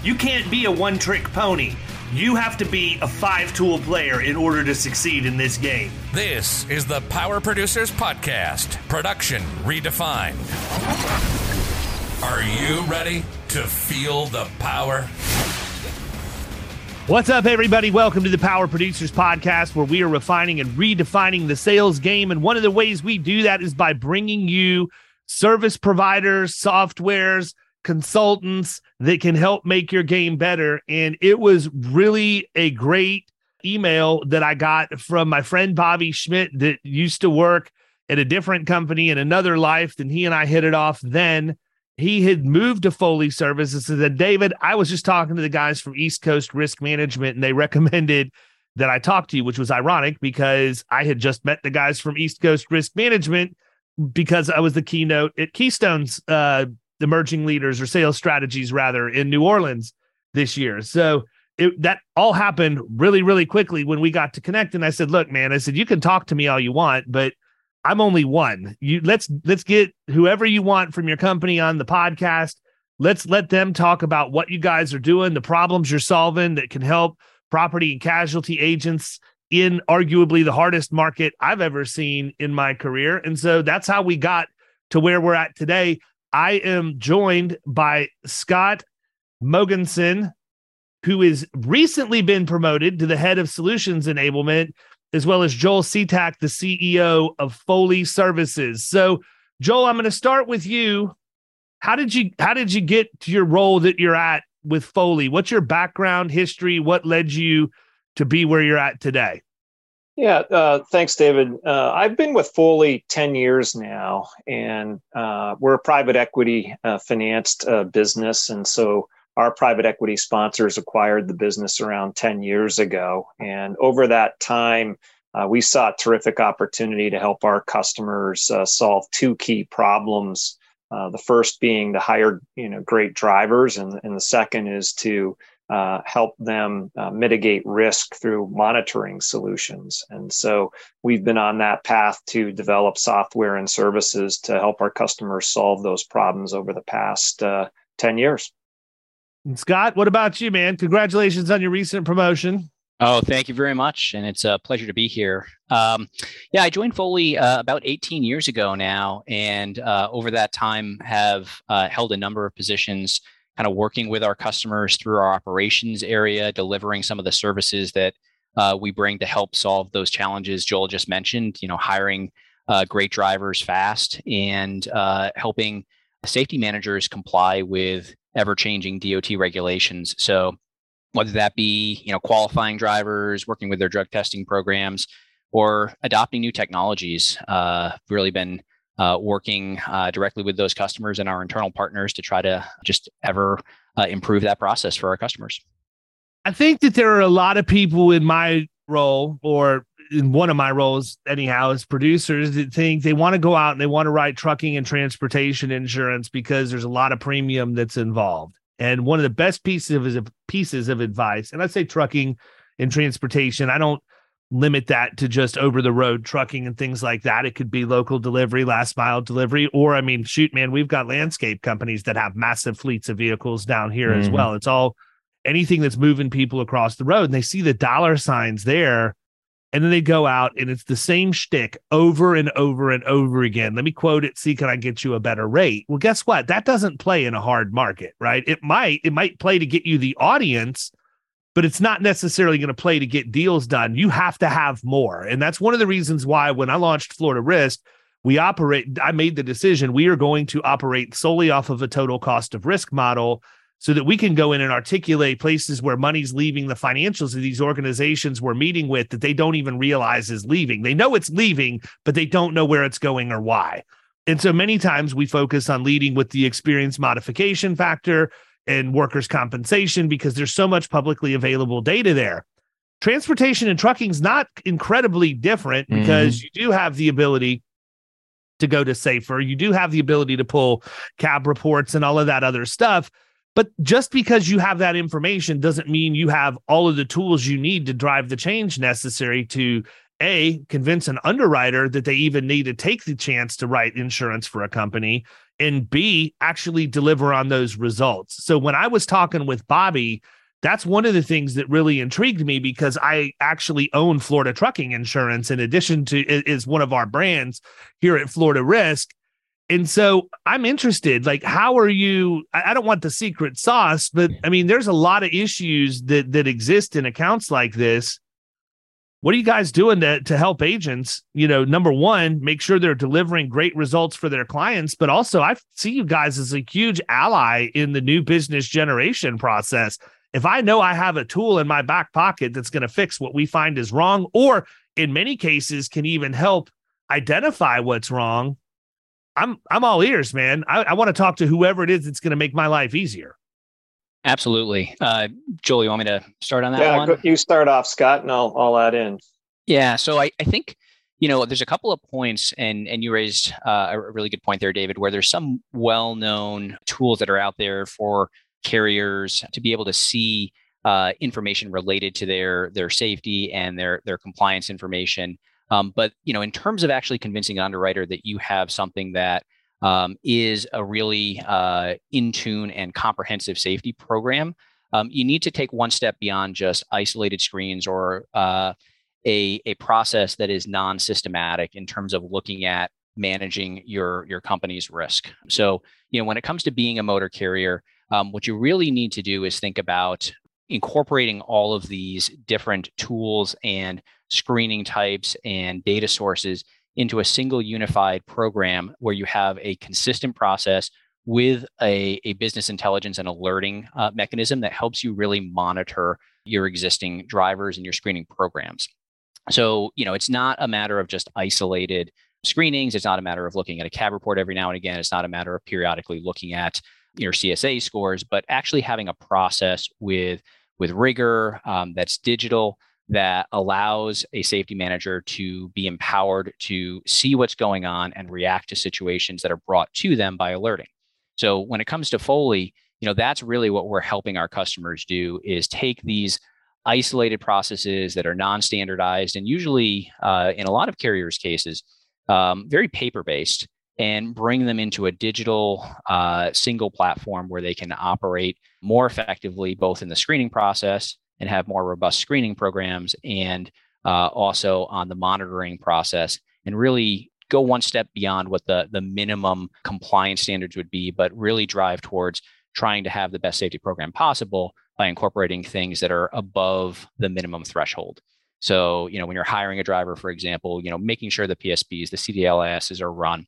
You can't be a one trick pony. You have to be a five tool player in order to succeed in this game. This is the Power Producers Podcast, production redefined. Are you ready to feel the power? What's up, everybody? Welcome to the Power Producers Podcast, where we are refining and redefining the sales game. And one of the ways we do that is by bringing you service providers, softwares, consultants that can help make your game better. And it was really a great email that I got from my friend Bobby Schmidt that used to work at a different company in another life than he and I hit it off then. He had moved to Foley Services and said, David, I was just talking to the guys from East Coast Risk Management and they recommended that I talk to you, which was ironic because I had just met the guys from East Coast Risk Management because I was the keynote at Keystone's uh, emerging leaders or sales strategies rather in New Orleans this year. So it, that all happened really, really quickly when we got to connect. And I said, look, man, I said, you can talk to me all you want, but I'm only one. You let's let's get whoever you want from your company on the podcast. Let's let them talk about what you guys are doing, the problems you're solving that can help property and casualty agents in arguably the hardest market I've ever seen in my career. And so that's how we got to where we're at today. I am joined by Scott Mogensen, who has recently been promoted to the head of solutions enablement, as well as Joel Sitak, the CEO of Foley Services. So, Joel, I'm going to start with you. How did you how did you get to your role that you're at with Foley? What's your background history? What led you to be where you're at today? Yeah, uh, thanks, David. Uh, I've been with Foley 10 years now, and uh, we're a private equity uh, financed uh, business. And so our private equity sponsors acquired the business around 10 years ago. And over that time, uh, we saw a terrific opportunity to help our customers solve two key problems. the first being to hire you know, great drivers, and, and the second is to uh, help them uh, mitigate risk through monitoring solutions. And so we've been on that path to develop software and services to help our customers solve those problems over the past uh, 10 years. And Scott, what about you, man? Congratulations on your recent promotion. Oh, thank you very much. And it's a pleasure to be here. Um, yeah, I joined Foley uh, about 18 years ago now. And uh, over that time, have uh, held a number of positions kind of working with our customers through our operations area, delivering some of the services that uh, we bring to help solve those challenges Joel just mentioned. You know, hiring uh, great drivers fast and uh, helping safety managers comply with ever-changing DOT regulations. So whether that be you know qualifying drivers, working with their drug testing programs, or adopting new technologies, uh, really been uh, working uh, directly with those customers and our internal partners to try to just ever uh, improve that process for our customers. I think that there are a lot of people in my role or in one of my roles anyhow as producers that think they want to go out and they want to write trucking and transportation insurance because there's a lot of premium that's involved. And one of the best pieces of pieces of advice, and I say trucking and transportation, I don't limit that to just over the road trucking and things like that. It could be local delivery, last mile delivery, or I mean, shoot, man, we've got landscape companies that have massive fleets of vehicles down here mm-hmm. as well. It's all anything that's moving people across the road and they see the dollar signs there. and then they go out and it's the same shtick over and over and over again. Let me quote it. See, can I get you a better rate? Well, guess what? That doesn't play in a hard market, right? It might, it might play to get you the audience, but it's not necessarily going to play to get deals done. You have to have more. And that's one of the reasons why when I launched Florida Risk, we operate, I made the decision we are going to operate solely off of a total cost of risk model so that we can go in and articulate places where money's leaving the financials of these organizations we're meeting with that they don't even realize is leaving. They know it's leaving, but they don't know where it's going or why. And so many times we focus on leading with the experience modification factor and workers' compensation because there's so much publicly available data there. Transportation and trucking is not incredibly different mm-hmm. because you do have the ability to go to safer. You do have the ability to pull cab reports and all of that other stuff. But just because you have that information doesn't mean you have all of the tools you need to drive the change necessary to a convince an underwriter that they even need to take the chance to write insurance for a company and b actually deliver on those results so when i was talking with bobby that's one of the things that really intrigued me because i actually own florida trucking insurance in addition to is one of our brands here at florida risk and so I'm interested, like, how are you? I don't want the secret sauce, but I mean, there's a lot of issues that that exist in accounts like this. What are you guys doing to, to help agents? You know, number one, make sure they're delivering great results for their clients, but also I see you guys as a huge ally in the new business generation process. If I know I have a tool in my back pocket that's going to fix what we find is wrong, or in many cases can even help identify what's wrong, I'm I'm all ears, man. I, I want to talk to whoever it is that's going to make my life easier. Absolutely, uh, Joel. You want me to start on that yeah, one? you start off, Scott, and I'll I'll add in. Yeah, so I, I think you know there's a couple of points, and and you raised uh, a really good point there, David, where there's some well-known tools that are out there for carriers to be able to see uh, information related to their their safety and their their compliance information um, but you know, in terms of actually convincing an underwriter that you have something that um, is a really uh, in tune and comprehensive safety program, um, you need to take one step beyond just isolated screens or uh, a, a process that is non-systematic in terms of looking at managing your your company's risk. So, you know, when it comes to being a motor carrier, um, what you really need to do is think about incorporating all of these different tools and screening types and data sources into a single unified program where you have a consistent process with a, a business intelligence and alerting uh, mechanism that helps you really monitor your existing drivers and your screening programs. So, you know, it's not a matter of just isolated screenings. It's not a matter of looking at a cab report every now and again. It's not a matter of periodically looking at your CSA scores, but actually having a process with with rigor um, that's digital that allows a safety manager to be empowered to see what's going on and react to situations that are brought to them by alerting. So when it comes to Foley, you know that's really what we're helping our customers do is take these isolated processes that are non-standardized and usually uh, in a lot of carriers cases um, very paper-based and bring them into a digital uh, single platform where they can operate more effectively both in the screening process and have more robust screening programs and uh, also on the monitoring process and really go one step beyond what the, the minimum compliance standards would be, but really drive towards trying to have the best safety program possible by incorporating things that are above the minimum threshold. So, you know, when you're hiring a driver, for example, you know, making sure the PSPs, the CDLISs are run,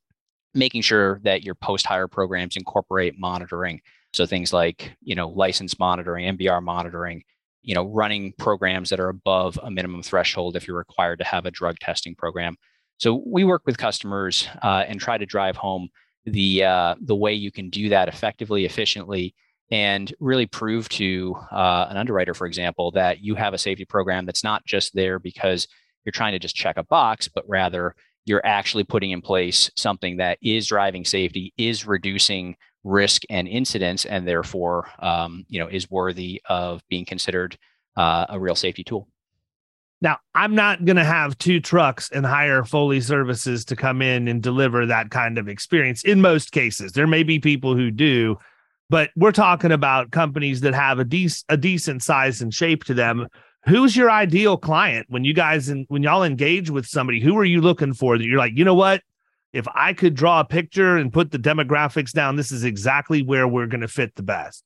making sure that your post-hire programs incorporate monitoring. So things like, you know, license monitoring, MVR monitoring, you know, running programs that are above a minimum threshold if you're required to have a drug testing program. So we work with customers uh, and try to drive home the uh, the way you can do that effectively, efficiently, and really prove to uh, an underwriter, for example, that you have a safety program that's not just there because you're trying to just check a box, but rather you're actually putting in place something that is driving safety, is reducing risk and incidents, and therefore, um, you know, is worthy of being considered uh, a real safety tool. Now, I'm not going to have two trucks and hire Foley services to come in and deliver that kind of experience in most cases. There may be people who do, but we're talking about companies that have a, de- a decent size and shape to them who's your ideal client when you guys and when y'all engage with somebody? Who are you looking for that you're like, you know what? If I could draw a picture and put the demographics down, this is exactly where we're going to fit the best.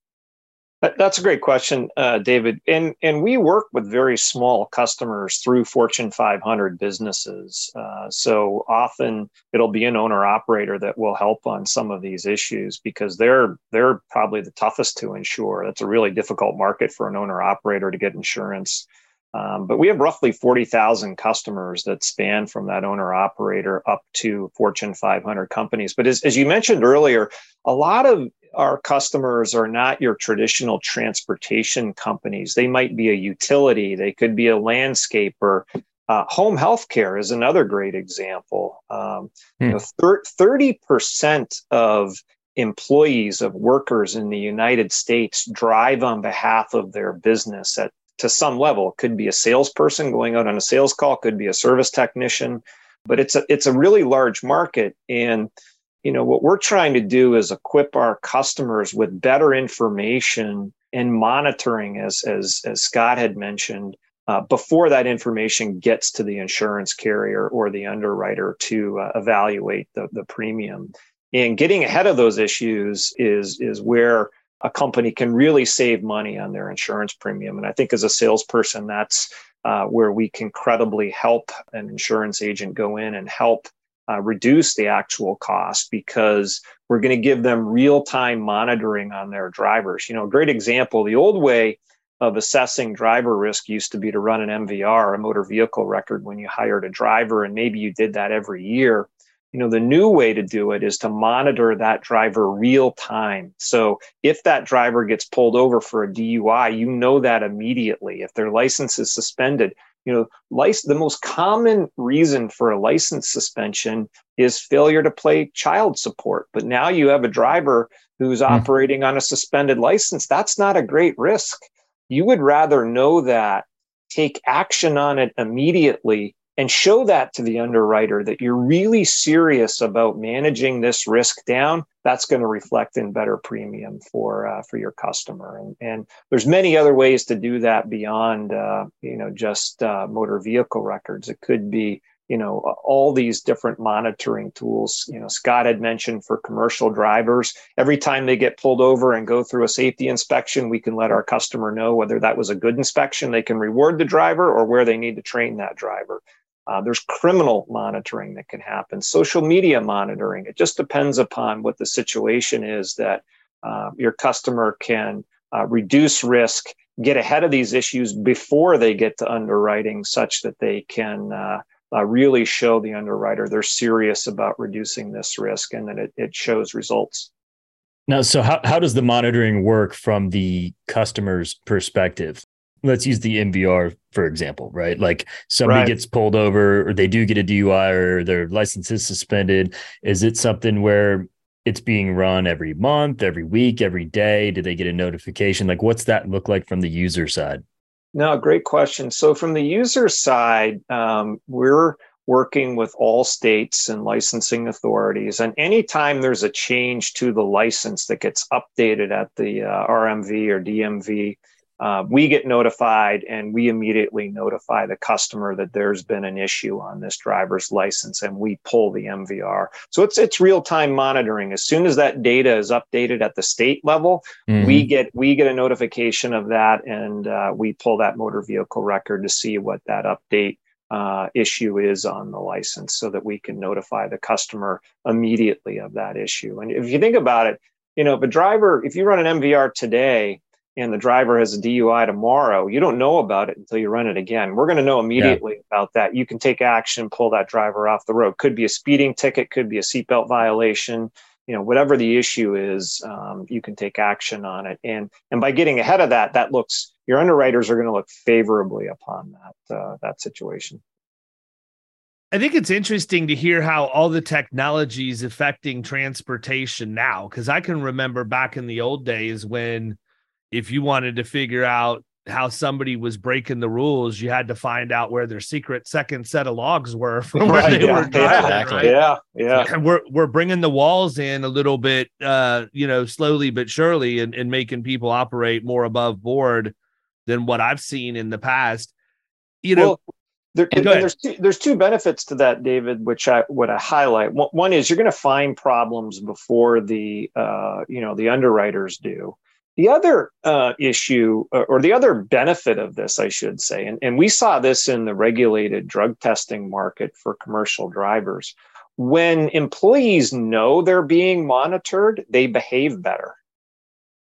That's a great question, uh, David. And and we work with very small customers through Fortune 500 businesses. Uh, so often it'll be an owner operator that will help on some of these issues because they're they're probably the toughest to insure. That's a really difficult market for an owner operator to get insurance. Um, but we have roughly 40,000 customers that span from that owner operator up to Fortune 500 companies. But as, as you mentioned earlier, a lot of our customers are not your traditional transportation companies. They might be a utility, they could be a landscaper. Uh, home health care is another great example. Um, hmm. you know, 30% of employees of workers in the United States drive on behalf of their business at to some level. It could be a salesperson going out on a sales call, could be a service technician, but it's a it's a really large market. And you know what we're trying to do is equip our customers with better information and monitoring, as as as Scott had mentioned. Uh, before that information gets to the insurance carrier or the underwriter to uh, evaluate the, the premium and getting ahead of those issues is is where a company can really save money on their insurance premium. And I think as a salesperson, that's uh, where we can credibly help an insurance agent go in and help uh, reduce the actual cost because we're going to give them real time monitoring on their drivers. You know, a great example the old way of assessing driver risk used to be to run an MVR, a motor vehicle record, when you hired a driver, and maybe you did that every year you know the new way to do it is to monitor that driver real time. So if that driver gets pulled over for a dui you know that immediately. If their license is suspended you know license, the most common reason for a license suspension is failure to pay child support. But now you have a driver who's mm-hmm. operating on a suspended license. That's not a great risk. You would rather know that take action on it immediately and show that to the underwriter that you're really serious about managing this risk down that's going to reflect in better premium for uh, for your customer. And and there's many other ways to do that beyond uh, you know just uh, motor vehicle records. It could be you know all these different monitoring tools. You know scott had mentioned for commercial drivers every time they get pulled over and go through a safety inspection we can let our customer know whether that was a good inspection. They can reward the driver or where they need to train that driver uh, there's criminal monitoring that can happen, social media monitoring. It just depends upon what the situation is that uh, your customer can uh, reduce risk, get ahead of these issues before they get to underwriting, such that they can uh, uh, really show the underwriter they're serious about reducing this risk and that it, it shows results. Now, so how, how does the monitoring work from the customer's perspective? Let's use the MVR for example, right? Like somebody right. gets pulled over or they do get a DUI or their license is suspended. Is it something where it's being run every month, every week, every day? Do they get a notification? Like what's that look like from the user side? No, great question. So from the user side, um, we're working with all states and licensing authorities. And anytime there's a change to the license that gets updated at the uh, RMV or DMV, uh, we get notified and we immediately notify the customer that there's been an issue on this driver's license and we pull the MVR. So it's it's real time monitoring. As soon as that data is updated at the state level, mm-hmm. we get we get a notification of that and uh, we pull that motor vehicle record to see what that update uh, issue is on the license so that we can notify the customer immediately of that issue. And if you think about it, you know, if a driver, if you run an MVR today, and the driver has a DUI tomorrow, you don't know about it until you run it again. We're going to know immediately yeah. about that. You can take action, pull that driver off the road. Could be a speeding ticket, could be a seatbelt violation. You know, whatever the issue is, um, you can take action on it. And and by getting ahead of that, that looks your underwriters are going to look favorably upon that uh, that situation. I think it's interesting to hear how all the technology is affecting transportation now. Because I can remember back in the old days when if you wanted to figure out how somebody was breaking the rules, you had to find out where their secret second set of logs were from where right, they yeah, were driving. Yeah, exactly. right? yeah, yeah. And we're we're bringing the walls in a little bit, uh, you know, slowly but surely, and, and making people operate more above board. than what I've seen in the past. You know, well, there, there's two, there's two benefits to that, David, which I would I highlight. One is you're going to find problems before the uh, you know the underwriters do. The other uh, issue, uh, or the other benefit of this, I should say, and, and we saw this in the regulated drug testing market for commercial drivers. When employees know they're being monitored, they behave better.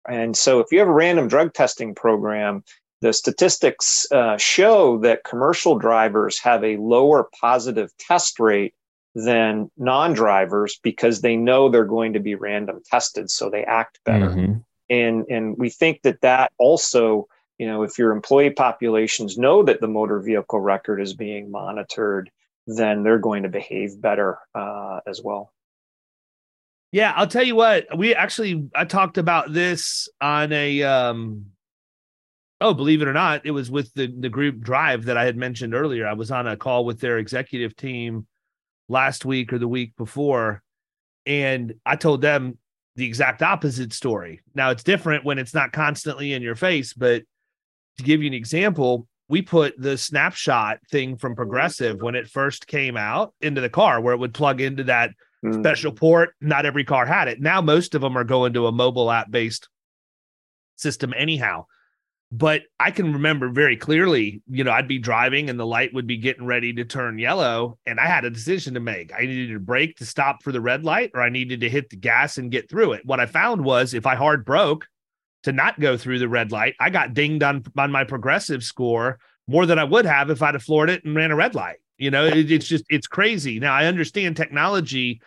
And so, if you have a random drug testing program, the statistics uh, show that commercial drivers have a lower positive test rate than non-drivers because they know they're going to be random tested so they act better mm-hmm. And and we think that that also you know if your employee populations know that the motor vehicle record is being monitored then they're going to behave better uh, as well yeah i'll tell you what we actually i talked about this on a um Oh, believe it or not, it was with the the group drive that I had mentioned earlier. I was on a call with their executive team last week or the week before, and I told them the exact opposite story. Now it's different when it's not constantly in your face, but to give you an example, we put the snapshot thing from Progressive when it first came out into the car where it would plug into that mm. special port. Not every car had it. Now most of them are going to a mobile app based system anyhow but I can remember very clearly, you know, I'd be driving and the light would be getting ready to turn yellow. And I had a decision to make. I needed to brake to stop for the red light, or I needed to hit the gas and get through it. What I found was if I hard broke to not go through the red light, I got dinged on, on my progressive score more than I would have if I'd have floored it and ran a red light. You know, it, it's just, it's crazy. Now I understand technology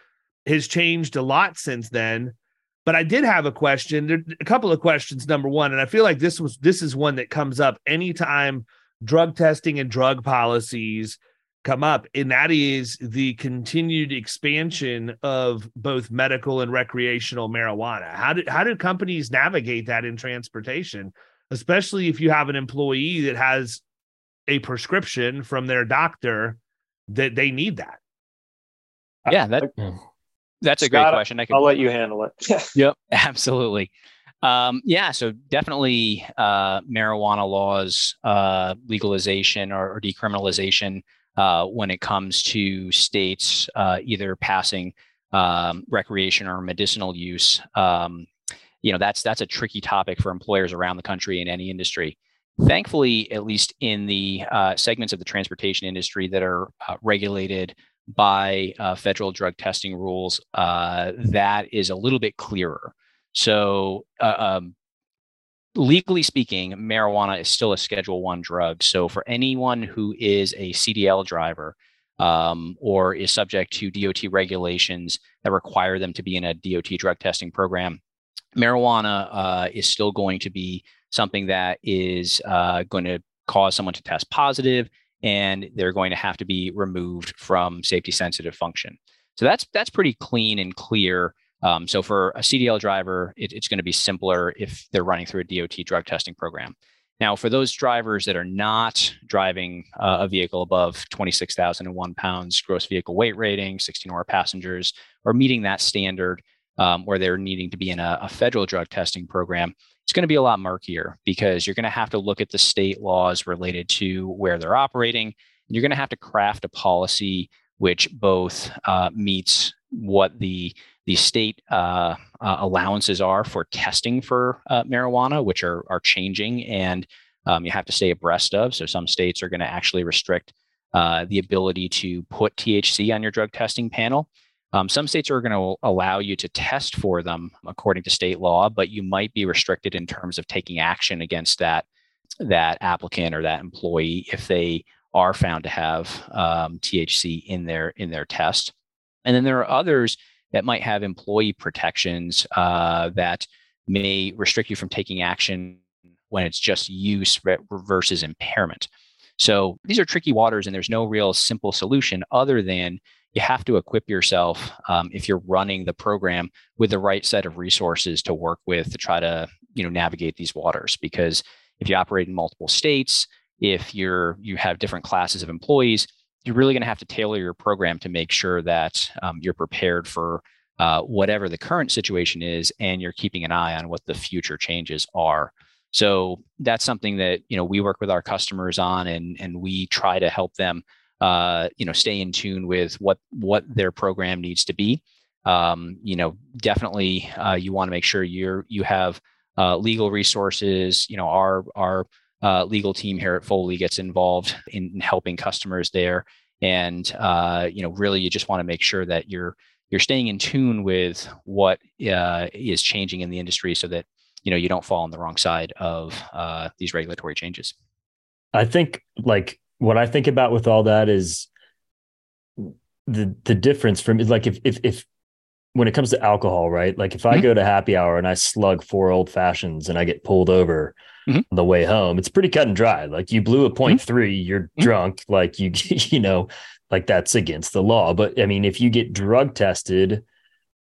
has changed a lot since then but I did have a question, there, a couple of questions. Number one, and I feel like this was this is one that comes up anytime drug testing and drug policies come up, and that is the continued expansion of both medical and recreational marijuana. How do how do companies navigate that in transportation, especially if you have an employee that has a prescription from their doctor that they need that? Yeah, that that's a Scott, great question. I will let you handle it. yep, absolutely. Um, yeah, so definitely uh, marijuana laws, uh, legalization or, or decriminalization uh, when it comes to states uh, either passing um, recreation or medicinal use. Um, you know, that's that's a tricky topic for employers around the country in any industry. Thankfully, at least in the uh, segments of the transportation industry that are uh, regulated by uh, federal drug testing rules, uh, that is a little bit clearer. So, uh, um, legally speaking, marijuana is still a Schedule One drug. So, for anyone who is a CDL driver um, or is subject to DOT regulations that require them to be in a DOT drug testing program, marijuana uh, is still going to be something that is uh, going to cause someone to test positive and they're going to have to be removed from safety sensitive function. So that's that's pretty clean and clear. Um, so for a CDL driver, it, it's going to be simpler if they're running through a DOT drug testing program. Now, for those drivers that are not driving uh, a vehicle above 26,001 pounds gross vehicle weight rating, 16 or passengers, or meeting that standard, um, where they're needing to be in a, a federal drug testing program, it's going to be a lot murkier because you're going to have to look at the state laws related to where they're operating. And You're going to have to craft a policy which both uh, meets what the the state uh, uh, allowances are for testing for uh, marijuana, which are are changing, and um, you have to stay abreast of. So some states are going to actually restrict uh, the ability to put THC on your drug testing panel. Um, some states are going to allow you to test for them according to state law, but you might be restricted in terms of taking action against that that applicant or that employee if they are found to have um, THC in their in their test. And then there are others that might have employee protections uh, that may restrict you from taking action when it's just use versus impairment. So these are tricky waters, and there's no real simple solution other than you have to equip yourself um, if you're running the program with the right set of resources to work with to try to you know navigate these waters. Because if you operate in multiple states if you're you have different classes of employees you're really going to have to tailor your program to make sure that um, you're prepared for uh, whatever the current situation is and you're keeping an eye on what the future changes are. So that's something that you know we work with our customers on, and and we try to help them uh, you know stay in tune with what what their program needs to be. Um, you know, definitely uh, you want to make sure you're you have uh, legal resources. You know, our our uh, legal team here at Foley gets involved in, in helping customers there, and uh, you know, really you just want to make sure that you're you're staying in tune with what uh, is changing in the industry, so that you know you don't fall on the wrong side of uh, these regulatory changes. I think like what I think about with all that is the the difference from like if if if when it comes to alcohol, right? Like if I mm-hmm. go to happy hour and I slug four old fashions and I get pulled over mm-hmm. on the way home, it's pretty cut and dry. Like you blew a point mm-hmm. three, you're mm-hmm. drunk. Like you, you know, like that's against the law. But I mean, if you get drug tested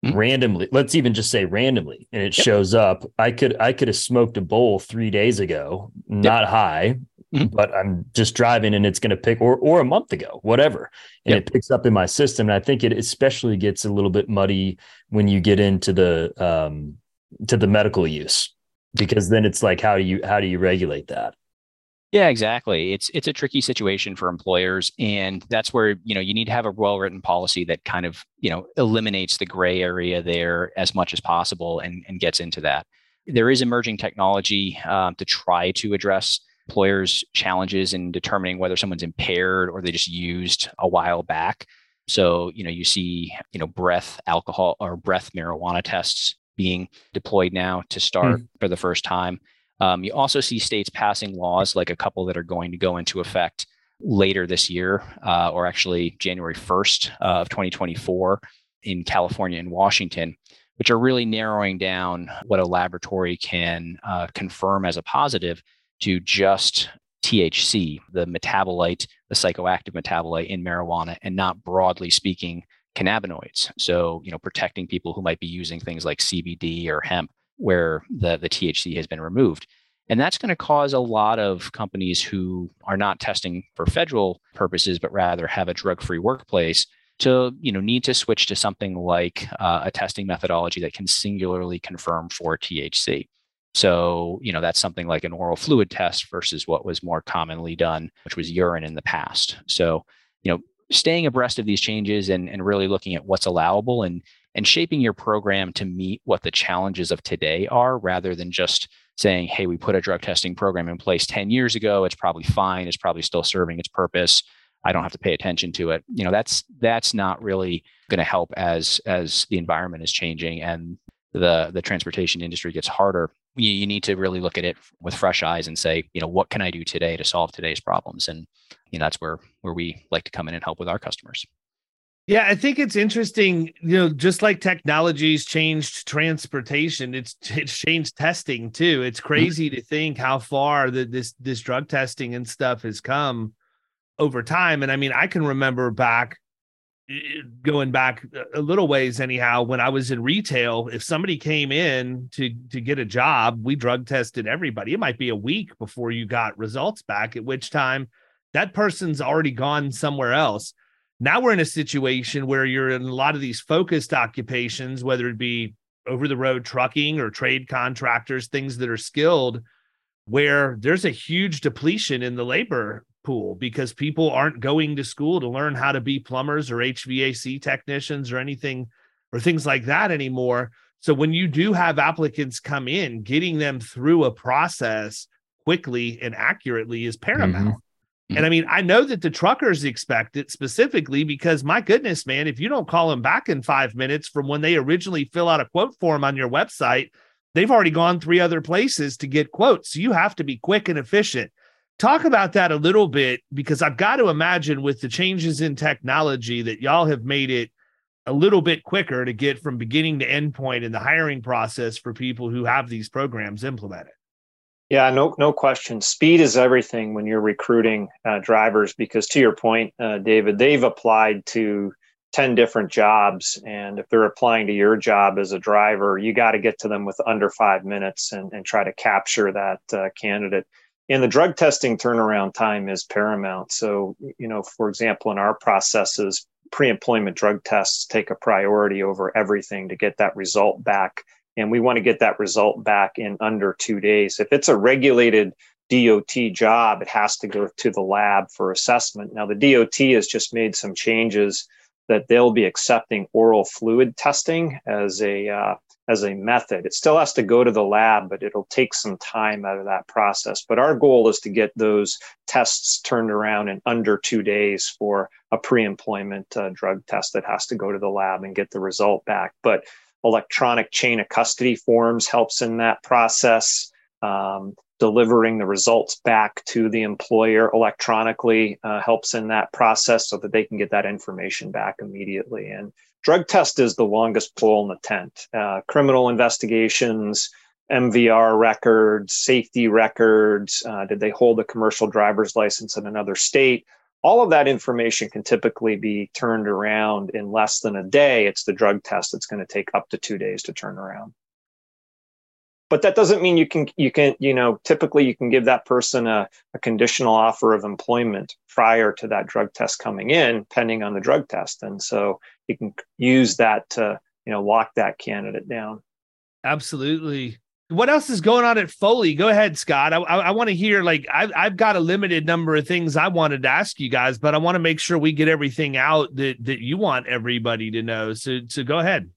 mm-hmm. randomly, let's even just say randomly, and it yep. shows up, I could I could have smoked a bowl three days ago, not yep. high, mm-hmm. but I'm just driving and it's going to pick or or a month ago, whatever, and yep. it picks up in my system. And I think it especially gets a little bit muddy when you get into the um, to the medical use because then it's like how do you how do you regulate that? Yeah, exactly. It's it's a tricky situation for employers, and that's where you know you need to have a well written policy that kind of you know eliminates the gray area there as much as possible and and gets into that. There is emerging technology um, to try to address employers' challenges in determining whether someone's impaired or they just used a while back. So, you know, you see, you know, breath alcohol or breath marijuana tests being deployed now to start mm. for the first time. Um, you also see states passing laws, like a couple that are going to go into effect later this year, uh, or actually January 1st uh, of 2024 in California and Washington, which are really narrowing down what a laboratory can uh, confirm as a positive to just THC, the metabolite, the psychoactive metabolite in marijuana, and not broadly speaking cannabinoids. So, you know, protecting people who might be using things like CBD or hemp where the, the THC has been removed. And that's going to cause a lot of companies who are not testing for federal purposes, but rather have a drug-free workplace to you know need to switch to something like uh, a testing methodology that can singularly confirm for THC. So, you know, that's something like an oral fluid test versus what was more commonly done, which was urine in the past. So, you know, staying abreast of these changes and, and really looking at what's allowable and and shaping your program to meet what the challenges of today are rather than just saying, hey, we put a drug testing program in place 10 years ago. It's probably fine. It's probably still serving its purpose. I don't have to pay attention to it. You know, that's that's not really going to help as as the environment is changing and the the transportation industry gets harder you, you need to really look at it with fresh eyes and say, you know, what can I do today to solve today's problems? And you know, that's where where we like to come in and help with our customers. Yeah, I think it's interesting. You know, just like technology's changed transportation, it's it's changed testing too. It's mm-hmm. crazy to think how far that this this drug testing and stuff has come over time. And I mean, I can remember back going back a little ways anyhow when i was in retail if somebody came in to to get a job we drug tested everybody. It might be a week before you got results back at which time that person's already gone somewhere else. Now we're in a situation where you're in a lot of these focused occupations whether it be over the road trucking or trade contractors things that are skilled where there's a huge depletion in the labor pool because people aren't going to school to learn how to be plumbers or HVAC technicians or anything or things like that anymore. So when you do have applicants come in, getting them through a process quickly and accurately is paramount. Mm-hmm. And I mean, I know that the truckers expect it specifically because my goodness, man, if you don't call them back in five minutes from when they originally fill out a quote form on your website, they've already gone three other places to get quotes. So you have to be quick and efficient. Talk about that a little bit because I've got to imagine with the changes in technology that y'all have made it a little bit quicker to get from beginning to end point in the hiring process for people who have these programs implemented. Yeah, no, no question. Speed is everything when you're recruiting uh, drivers because, to your point, uh, David, they've applied to 10 different jobs. And if they're applying to your job as a driver, you got to get to them with under five minutes and, and try to capture that uh, candidate and the drug testing turnaround time is paramount. So, you know, for example, in our processes, pre employment drug tests take a priority over everything to get that result back and we want to get that result back in under two days. If it's a regulated DOT job, it has to go to the lab for assessment. Now, the DOT has just made some changes that they'll be accepting oral fluid testing as a uh, as a method. It still has to go to the lab, but it'll take some time out of that process. But our goal is to get those tests turned around in under two days for a pre-employment uh, drug test that has to go to the lab and get the result back. But electronic chain of custody forms helps in that process. Um, delivering the results back to the employer electronically uh, helps in that process so that they can get that information back immediately. And drug test is the longest pole in the tent. Uh, criminal investigations, MVR records, safety records, uh, did they hold a commercial driver's license in another state? all of that information can typically be turned around in less than a day. It's the drug test that's going to take up to two days to turn around. But that doesn't mean you can you can you know typically you can give that person a, a conditional offer of employment prior to that drug test coming in, pending on the drug test, and so you can use that to you know lock that candidate down. Absolutely what else is going on at Foley? Go ahead, Scott. I, I, I want to hear like I've I've got a limited number of things I wanted to ask you guys, but I want to make sure we get everything out that that you want everybody to know. So so go ahead.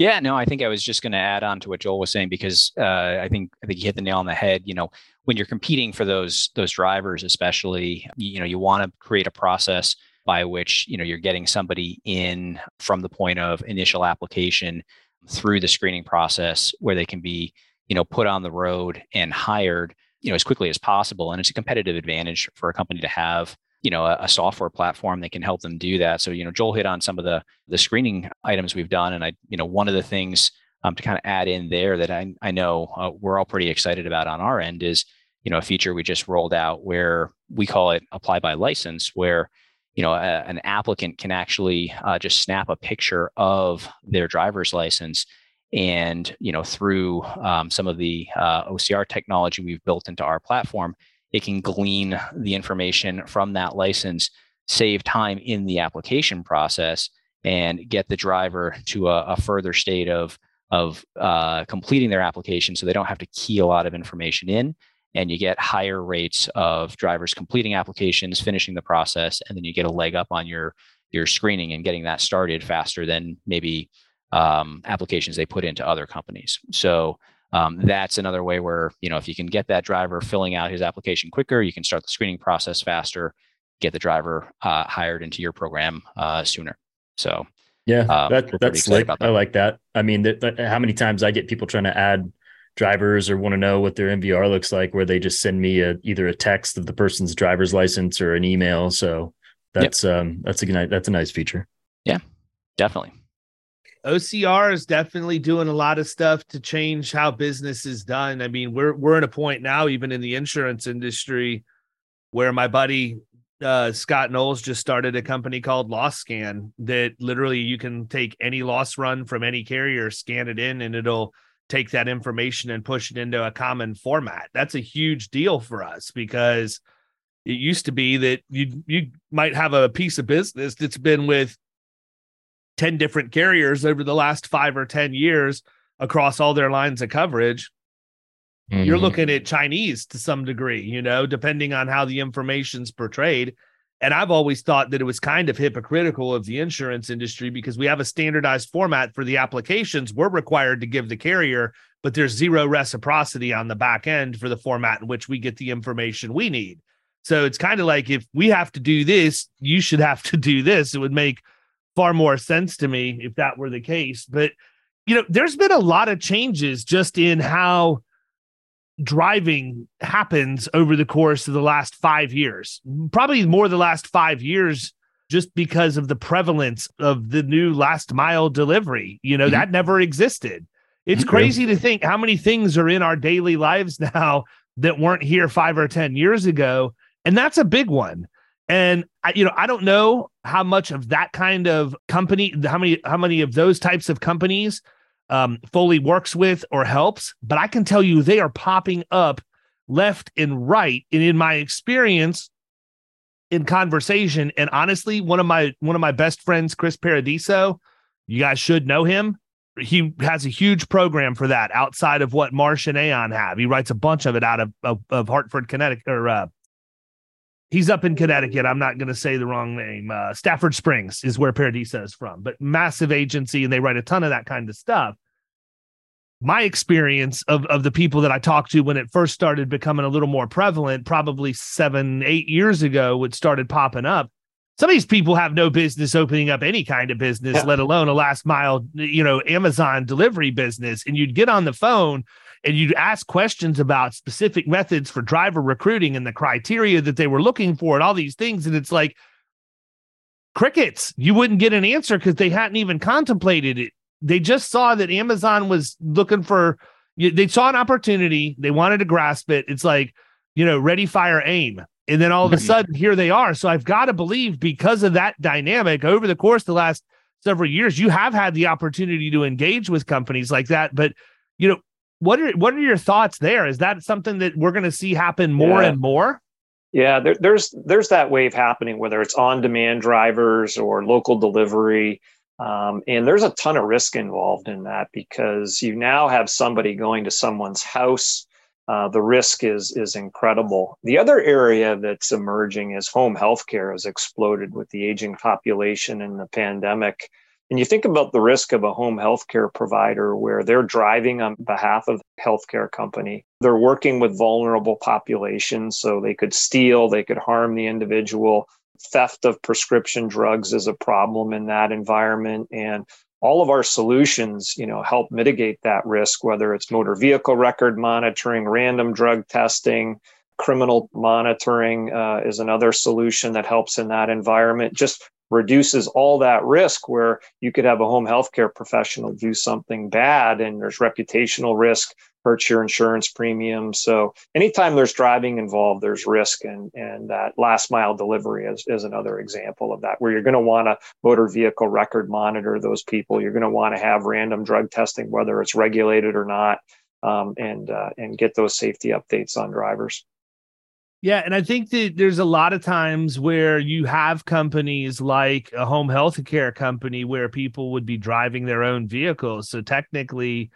Yeah, no, I think I was just going to add on to what Joel was saying because uh, I think I think you hit the nail on the head. You know, when you're competing for those those drivers, especially, you, you know, you want to create a process by which you know you're getting somebody in from the point of initial application through the screening process where they can be you know, put on the road and hired, you know, as quickly as possible. And it's a competitive advantage for a company to have, you know, a, a, software platform that can help them do that. So, you know, Joel hit on some of the the screening items we've done, and I, you know, one of the things um, to kind of add in there that I I know uh, we're all pretty excited about on our end is, you know, a feature we just rolled out where we call it apply by license, where you know, a, an applicant can actually uh, just snap a picture of their driver's license and you know, through um, some of the uh, OCR technology we've built into our platform, it can glean the information from that license, save time in the application process, and get the driver to a, a further state of of uh, completing their application, so they don't have to key a lot of information in, and you get higher rates of drivers completing applications, finishing the process, and then you get a leg up on your your screening and getting that started faster than maybe um, applications they put into other companies. So um, that's another way where you know if you can get that driver filling out his application quicker, you can start the screening process faster, get the driver uh, hired into your program uh, sooner. So yeah, um, that, that's slick. That. I like that. I mean, th- th- how many times I get people trying to add drivers or want to know what their MVR looks like, where they just send me a either a text of the person's driver's license or an email. So that's yep. um that's a that's a nice feature. Yeah, definitely. OCR is definitely doing a lot of stuff to change how business is done. I mean, we're we're at a point now, even in the insurance industry, where my buddy uh, Scott Knowles just started a company called Loss Scan that literally you can take any loss run from any carrier, scan it in, and it'll take that information and push it into a common format. That's a huge deal for us because it used to be that you you might have a piece of business that's been with 10 different carriers over the last five or 10 years across all their lines of coverage. Mm-hmm. You're looking at Chinese to some degree, you know, depending on how the information's portrayed. And I've always thought that it was kind of hypocritical of the insurance industry because we have a standardized format for the applications we're required to give the carrier, but there's zero reciprocity on the back end for the format in which we get the information we need. So it's kind of like if we have to do this, you should have to do this. It would make far more sense to me if that were the case. But, you know, there's been a lot of changes just in how driving happens over the course of the last five years, probably more the last five years, just because of the prevalence of the new last mile delivery. You know, mm-hmm. that never existed. It's mm-hmm. crazy to think how many things are in our daily lives now that weren't here five or 10 years ago. And that's a big one. And I, you know, I don't know how much of that kind of company, how many, how many of those types of companies um, Foley works with or helps, but I can tell you they are popping up left and right. And in my experience in conversation, and honestly, one of my one of my best friends, Chris Paradiso, you guys should know him. he has a huge program for that outside of what Marsh and Aon have. He writes a bunch of it out of of, of Hartford, Connecticut, or uh, he's up in Connecticut. I'm not going to say the wrong name. Uh, Stafford Springs is where Paradiso is from, but massive agency, and they write a ton of that kind of stuff. My experience of of the people that I talked to when it first started becoming a little more prevalent, probably seven, eight years ago, it started popping up some of these people have no business opening up any kind of business, yeah. let alone a last mile, you know, Amazon delivery business. And you'd get on the phone and you'd ask questions about specific methods for driver recruiting and the criteria that they were looking for and all these things. And it's like crickets. You wouldn't get an answer because they hadn't even contemplated it. They just saw that Amazon was looking for, they saw an opportunity. They wanted to grasp it. It's like, you know, ready, fire, aim and then all of a mm-hmm. sudden, here they are. So I've got to believe because of that dynamic over the course of the last several years, you have had the opportunity to engage with companies like that. But, you know, what are what are your thoughts there? Is that something that we're going to see happen more yeah. and more? Yeah, there, there's there's that wave happening, whether it's on demand drivers or local delivery. Um, and there's a ton of risk involved in that because you now have somebody going to someone's house uh, the risk is is incredible. The other area that's emerging is home healthcare has exploded with the aging population and the pandemic. And you think about the risk of a home healthcare provider where they're driving on behalf of the healthcare company. They're working with vulnerable populations, so they could steal, they could harm the individual. Theft of prescription drugs is a problem in that environment. And all of our solutions you know help mitigate that risk whether it's motor vehicle record monitoring random drug testing criminal monitoring uh, is another solution that helps in that environment just reduces all that risk where you could have a home healthcare professional do something bad and there's reputational risk hurts your insurance premium. So anytime there's driving involved there's risk and and that last mile delivery is, is another example of that where you're going to want to motor vehicle record monitor those people. You're going to want to have random drug testing whether it's regulated or not um, and uh, and get those safety updates on drivers yeah, and I think that there's a lot of times where you have companies like a home health care company where people would be driving their own vehicles. So technically,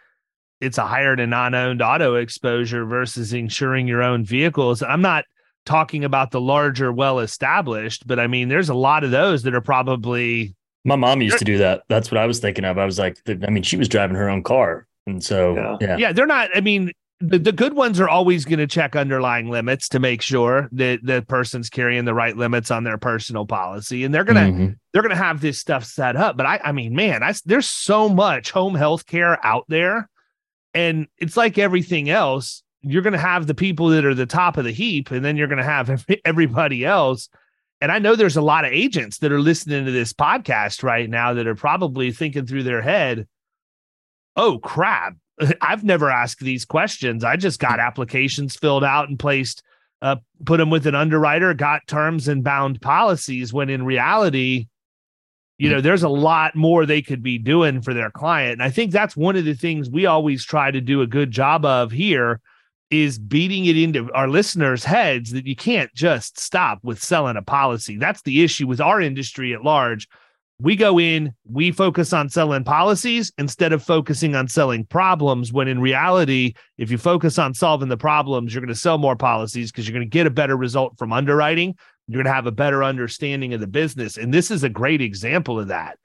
it's a hired and non-owned auto exposure versus insuring your own vehicles. I'm not talking about the larger, well-established, but I mean, there's a lot of those that are probably. My mom used to do that. That's what I was thinking of. I was like, I mean, she was driving her own car, and so yeah, yeah, yeah they're not. I mean, the, the good ones are always going to check underlying limits to make sure that the person's carrying the right limits on their personal policy and they're going to mm-hmm. they're going to have this stuff set up but i i mean man I, there's so much home health care out there and it's like everything else you're going to have the people that are the top of the heap and then you're going to have everybody else and i know there's a lot of agents that are listening to this podcast right now that are probably thinking through their head oh crap I've never asked these questions. I just got applications filled out and placed, uh, put them with an underwriter, got terms and bound policies. When in reality, you know, there's a lot more they could be doing for their client. And I think that's one of the things we always try to do a good job of here is beating it into our listeners' heads that you can't just stop with selling a policy. That's the issue with our industry at large we go in, we focus on selling policies instead of focusing on selling problems. When in reality, if you focus on solving the problems, you're going to sell more policies because you're going to get a better result from underwriting. You're going to have a better understanding of the business. And this is a great example of that.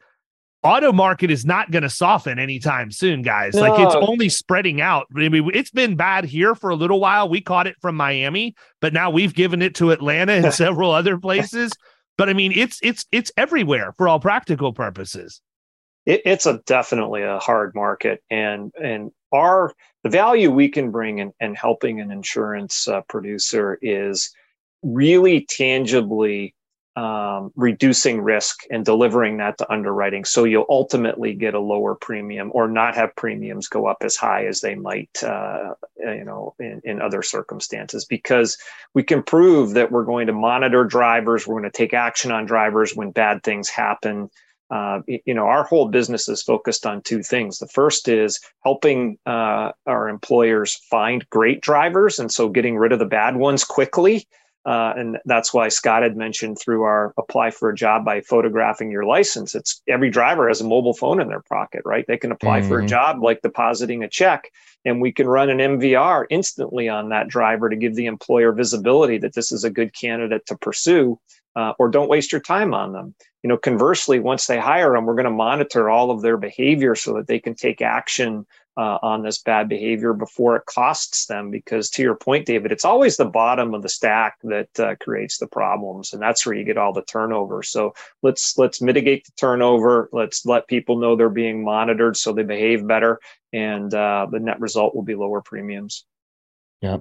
Auto market is not going to soften anytime soon, guys. No. Like it's only spreading out. I mean, it's been bad here for a little while. We caught it from Miami, but now we've given it to Atlanta and several other places. But I mean, it's it's it's everywhere for all practical purposes. It, it's a definitely a hard market, and and our the value we can bring in, in helping an insurance uh, producer is really tangibly um, reducing risk and delivering that to underwriting. So you'll ultimately get a lower premium or not have premiums go up as high as they might, uh, you know, in, in other circumstances, because we can prove that we're going to monitor drivers, we're going to take action on drivers when bad things happen. Uh, you know, our whole business is focused on two things. The first is helping uh, our employers find great drivers, and so getting rid of the bad ones quickly Uh, and that's why Scott had mentioned through our apply for a job by photographing your license. It's every driver has a mobile phone in their pocket, right? They can apply mm-hmm. for a mm-hmm. job like depositing a check, and we can run an MVR instantly on that driver to give the employer visibility that this is a good candidate to pursue, uh, or don't waste your time on them. You know, conversely, once they hire them, we're going to monitor all of their behavior so that they can take action uh, on this bad behavior before it costs them. Because to your point, David, it's always the bottom of the stack that uh, creates the problems, and that's where you get all the turnover. So let's let's mitigate the turnover. Let's let people know they're being monitored so they behave better, and uh, the net result will be lower premiums. Yeah.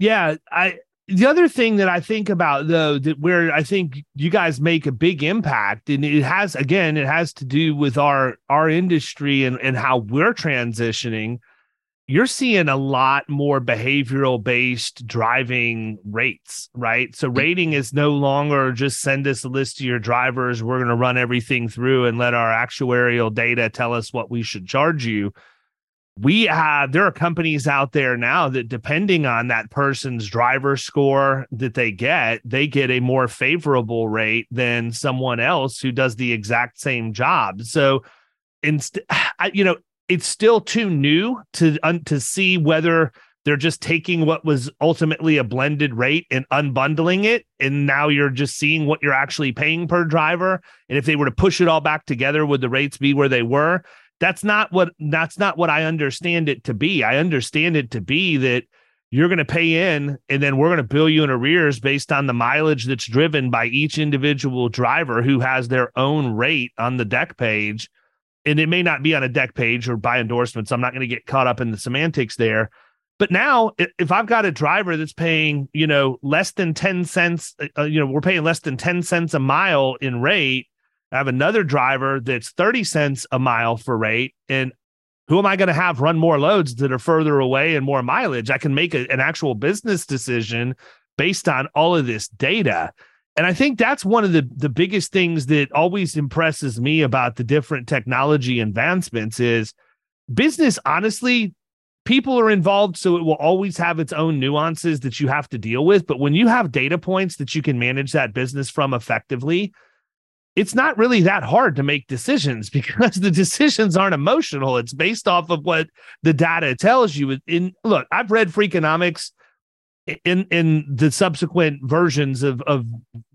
Yeah, I the other thing that I think about though that where I think you guys make a big impact and it has again it has to do with our our industry and and how we're transitioning you're seeing a lot more behavioral based driving rates right? So rating is no longer just send us a list of your drivers we're going to run everything through and let our actuarial data tell us what we should charge you we have there are companies out there now that depending on that person's driver score that they get they get a more favorable rate than someone else who does the exact same job. So instead you know it's still too new to un- to see whether they're just taking what was ultimately a blended rate and unbundling it and now you're just seeing what you're actually paying per driver. And if they were to push it all back together would the rates be where they were that's not what that's not what I understand it to be. I understand it to be that you're going to pay in and then we're going to bill you in arrears based on the mileage that's driven by each individual driver who has their own rate on the dec page and it may not be on a dec page or by endorsements i'm not going to get caught up in the semantics there but now if i've got a driver that's paying you know less than 10 cents uh, you know we're paying less than 10 cents a mile in rate I have another driver that's 30 cents a mile for rate. And who am I going to have run more loads that are further away and more mileage? I can make a, an actual business decision based on all of this data. And I think that's one of the, the biggest things that always impresses me about the different technology advancements is business, honestly, people are involved. So it will always have its own nuances that you have to deal with. But when you have data points that you can manage that business from effectively, it's not really that hard to make decisions because the decisions aren't emotional. It's based off of what the data tells you. In look, I've read Freakonomics in in the subsequent versions of of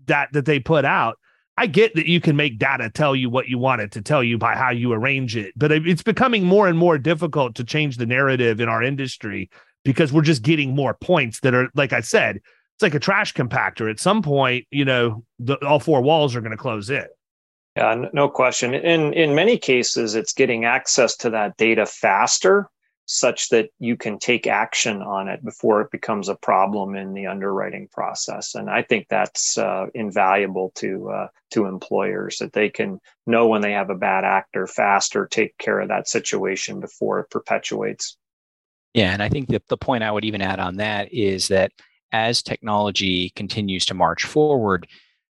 that that they put out. I get that you can make data tell you what you want it to tell you by how you arrange it, but it's becoming more and more difficult to change the narrative in our industry because we're just getting more points that are, like I said, it's like a trash compactor. At some point, you know, the, all four walls are going to close in. Yeah, no question. In in many cases, it's getting access to that data faster, such that you can take action on it before it becomes a problem in the underwriting process. And I think that's uh, invaluable to uh, to employers that they can know when they have a bad actor faster, take care of that situation before it perpetuates. Yeah, and I think that the point I would even add on that is that as technology continues to march forward,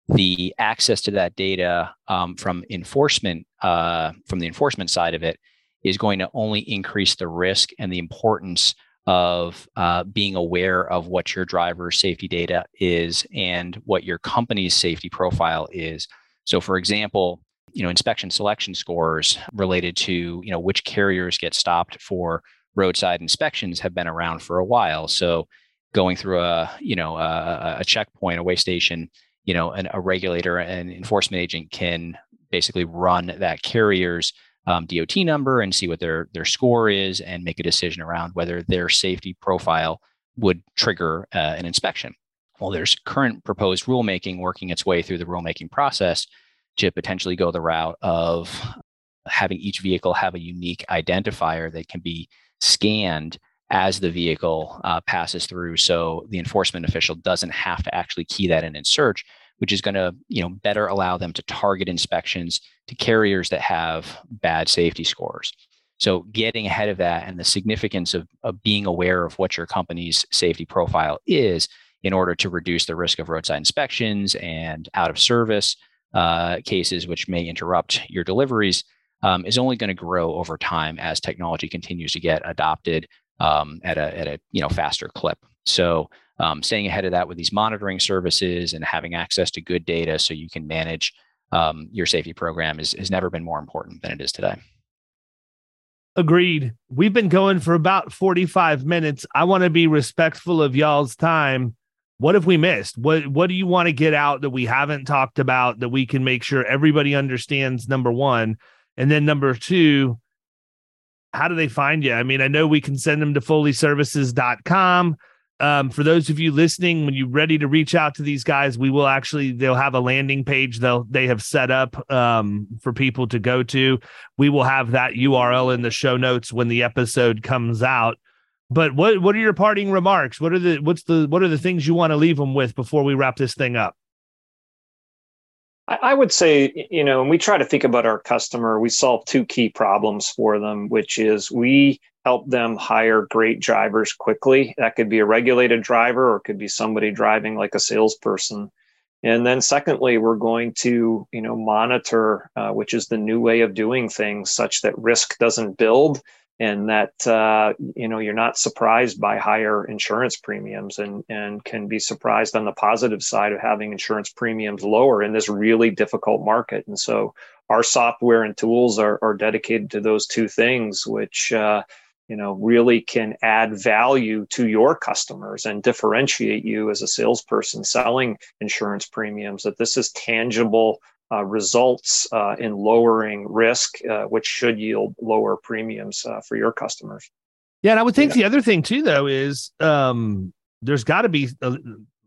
the access to that data um, from enforcement, uh, from the enforcement side of it, is going to only increase the risk and the importance of uh, being aware of what your driver's safety data is and what your company's safety profile is. So, for example, you know, inspection selection scores related to you know which carriers get stopped for roadside inspections have been around for a while. So, going through a you know a, a checkpoint, a weigh station, you know, an, a regulator and enforcement agent can basically run that carrier's um, DOT number and see what their their score is and make a decision around whether their safety profile would trigger uh, an inspection. Well, there's current proposed rulemaking working its way through the rulemaking process to potentially go the route of having each vehicle have a unique identifier that can be scanned as the vehicle uh, passes through so the enforcement official doesn't have to actually key that in and search which is going to you know better allow them to target inspections to carriers that have bad safety scores. So getting ahead of that and the significance of, of being aware of what your company's safety profile is in order to reduce the risk of roadside inspections and out of service uh, cases which may interrupt your deliveries um, is only going to grow over time as technology continues to get adopted um, at a at a you know faster clip. So um, staying ahead of that with these monitoring services and having access to good data so you can manage um, your safety program is, has never been more important than it is today. Agreed. We've been going for about 45 minutes. I want to be respectful of y'all's time. What have we missed? What what do you want to get out that we haven't talked about that we can make sure everybody understands number 1 and then number 2 how do they find you? I mean, I know we can send them to foleyservices.com um, for those of you listening, when you're ready to reach out to these guys, we will actually they'll have a landing page they'll they have set up um, for people to go to. We will have that URL in the show notes when the episode comes out. But what what are your parting remarks? What are the what's the what are the things you want to leave them with before we wrap this thing up? I would say, you know, when we try to think about our customer, we solve two key problems for them, which is we help them hire great drivers quickly. That could be a regulated driver or it could be somebody driving like a salesperson. And then secondly, we're going to, you know, monitor, uh, which is the new way of doing things such that risk doesn't build and that, uh, you know, you're not surprised by higher insurance premiums and, and can be surprised on the positive side of having insurance premiums lower in this really difficult market. And so our software and tools are, are dedicated to those two things, which, uh, you know really can add value to your customers and differentiate you as a salesperson selling insurance premiums that this is tangible uh, results uh, in lowering risk uh, which should yield lower premiums uh, for your customers yeah and i would think yeah. the other thing too though is um, there's got to be a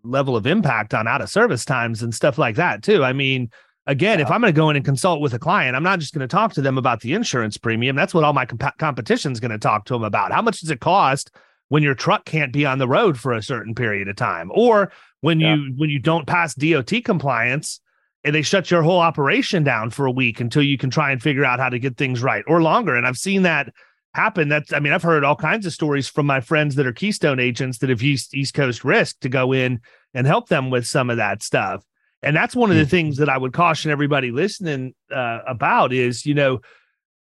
level of impact on out of service times and stuff like that too i mean again, yeah. if I'm going to go in and consult with a client, I'm not just going to talk to them about the insurance premium. That's what all my comp- competition is going to talk to them about. How much does it cost when your truck can't be on the road for a certain period of time, or when yeah. you when you don't pass DOT compliance and they shut your whole operation down for a week until you can try and figure out how to get things right or longer. And I've seen that happen. That's I mean, I've heard all kinds of stories from my friends that are Keystone agents that have used East Coast Risk to go in and help them with some of that stuff. And that's one of the hmm. things that I would caution everybody listening uh, about is, you know,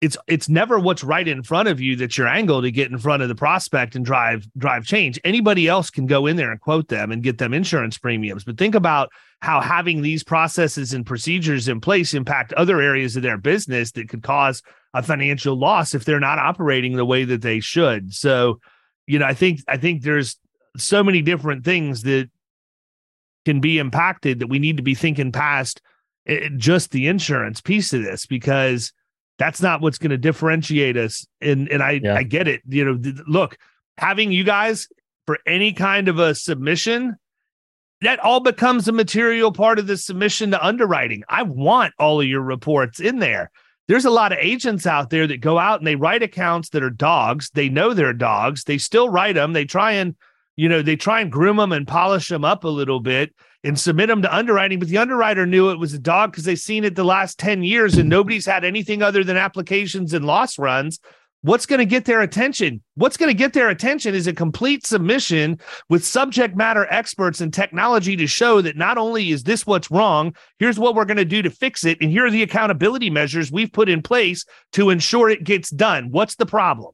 it's it's never what's right in front of you that's your angle to get in front of the prospect and drive drive change. Anybody else can go in there and quote them and get them insurance premiums, but think about how having these processes and procedures in place impact other areas of their business that could cause a financial loss if they're not operating the way that they should. So, you know, I think I think there's so many different things that can be impacted that we need to be thinking past eh, just the insurance piece of this because that's not what's going to differentiate us and and I yeah. I get it you know th- look having you guys for any kind of a submission that all becomes a material part of the submission to underwriting. I want all of your reports in there. There's a lot of agents out there that go out and they write accounts that are dogs. They know they're dogs. They still write them they try and you know, they try and groom them and polish them up a little bit and submit them to underwriting. But the underwriter knew it was a dog because they've seen it the last 10 years and nobody's had anything other than applications and loss runs. What's going to get their attention? What's going to get their attention is a complete submission with subject matter experts and technology to show that not only is this what's wrong, here's what we're going to do to fix it. And here are the accountability measures we've put in place to ensure it gets done. What's the problem?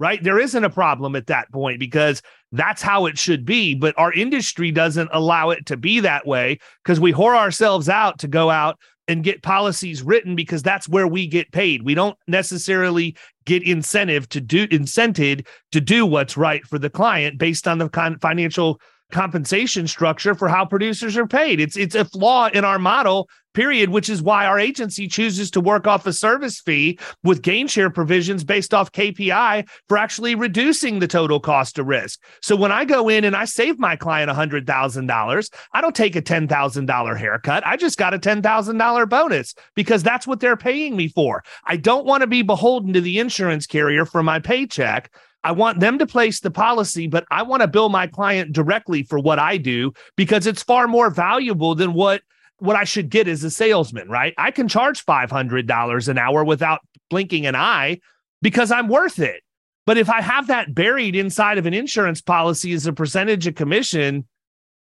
Right? There isn't a problem at that point because that's how it should be. But our industry doesn't allow it to be that way because we whore ourselves out to go out and get policies written because that's where we get paid. We don't necessarily get incentive to do incented to do what's right for the client based on the con- financial compensation structure for how producers are paid. It's it's a flaw in our model, period, which is why our agency chooses to work off a service fee with gain share provisions based off KPI for actually reducing the total cost of risk. So when I go in and I save my client $100,000, I don't take a $10,000 haircut. I just got a $10,000 bonus because that's what they're paying me for. I don't want to be beholden to the insurance carrier for my paycheck. I want them to place the policy, but I want to bill my client directly for what I do because it's far more valuable than what what I should get as a salesman, right? I can charge $500 an hour without blinking an eye because I'm worth it. But if I have that buried inside of an insurance policy as a percentage of commission,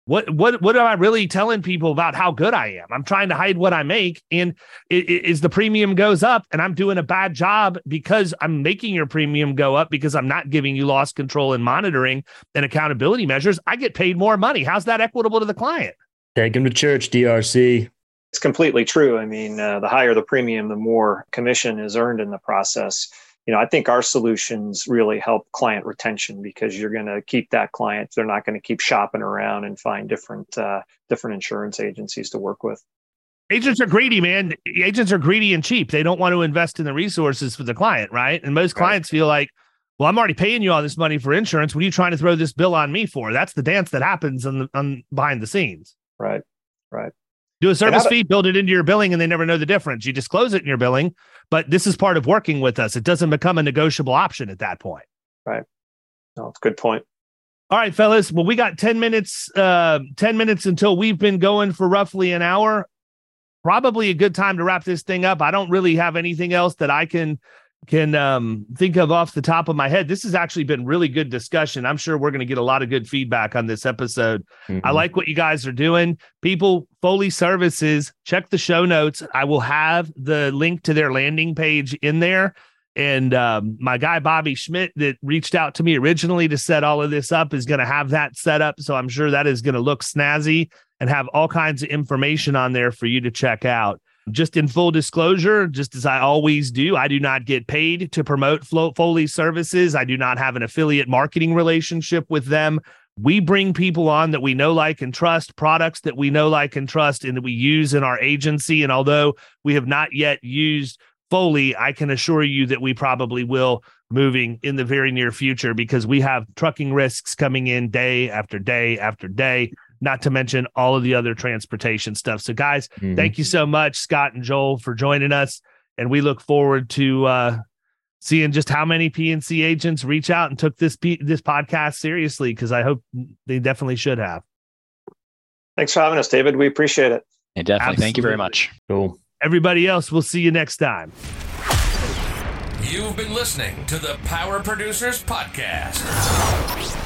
what what what am I really telling people about how good I am? I'm trying to hide what I make, and is the premium goes up, and I'm doing a bad job because I'm making your premium go up because I'm not giving you loss control and monitoring and accountability measures. I get paid more money. How's that equitable to the client? Take him to church, DRC. It's completely true. I mean, uh, the higher the premium, the more commission is earned in the process you know, I think our solutions really help client retention because you're going to keep that client. They're not going to keep shopping around and find different uh, different insurance agencies to work with. Agents are greedy, man. Agents are greedy and cheap. They don't want to invest in the resources for the client, right? And most clients right. feel like, well, I'm already paying you all this money for insurance. What are you trying to throw this bill on me for? That's the dance that happens on, the, on behind the scenes. Right. Right. Do a service fee, build it into your billing, and they never know the difference. You disclose it in your billing, but this is part of working with us. It doesn't become a negotiable option at that point. Right. No, it's a good point. All right, fellas. Well, we got 10 minutes, uh, 10 minutes until we've been going for roughly an hour. Probably a good time to wrap this thing up. I don't really have anything else that I can can um, think of off the top of my head. This has actually been really good discussion. I'm sure we're going to get a lot of good feedback on this episode. Mm-hmm. I like what you guys are doing. People, Foley Services, check the show notes. I will have the link to their landing page in there. And um, my guy Bobby Schmidt that reached out to me originally to set all of this up is going to have that set up. So I'm sure that is going to look snazzy and have all kinds of information on there for you to check out. Just in full disclosure, just as I always do, I do not get paid to promote Foley services. I do not have an affiliate marketing relationship with them. We bring people on that we know, like, and trust, products that we know, like, and trust, and that we use in our agency. And although we have not yet used Foley, I can assure you that we probably will moving in the very near future because we have trucking risks coming in day after day after day not to mention all of the other transportation stuff. So, guys, mm-hmm. thank you so much, Scott and Joel, for joining us. And we look forward to uh, seeing just how many P&C agents reach out and took this P- this podcast seriously because I hope they definitely should have. Thanks for having us, David. We appreciate it. Yeah, definitely. Absolutely. Thank you very much. Cool. Everybody else, we'll see you next time. You've been listening to the Power Producers Podcast.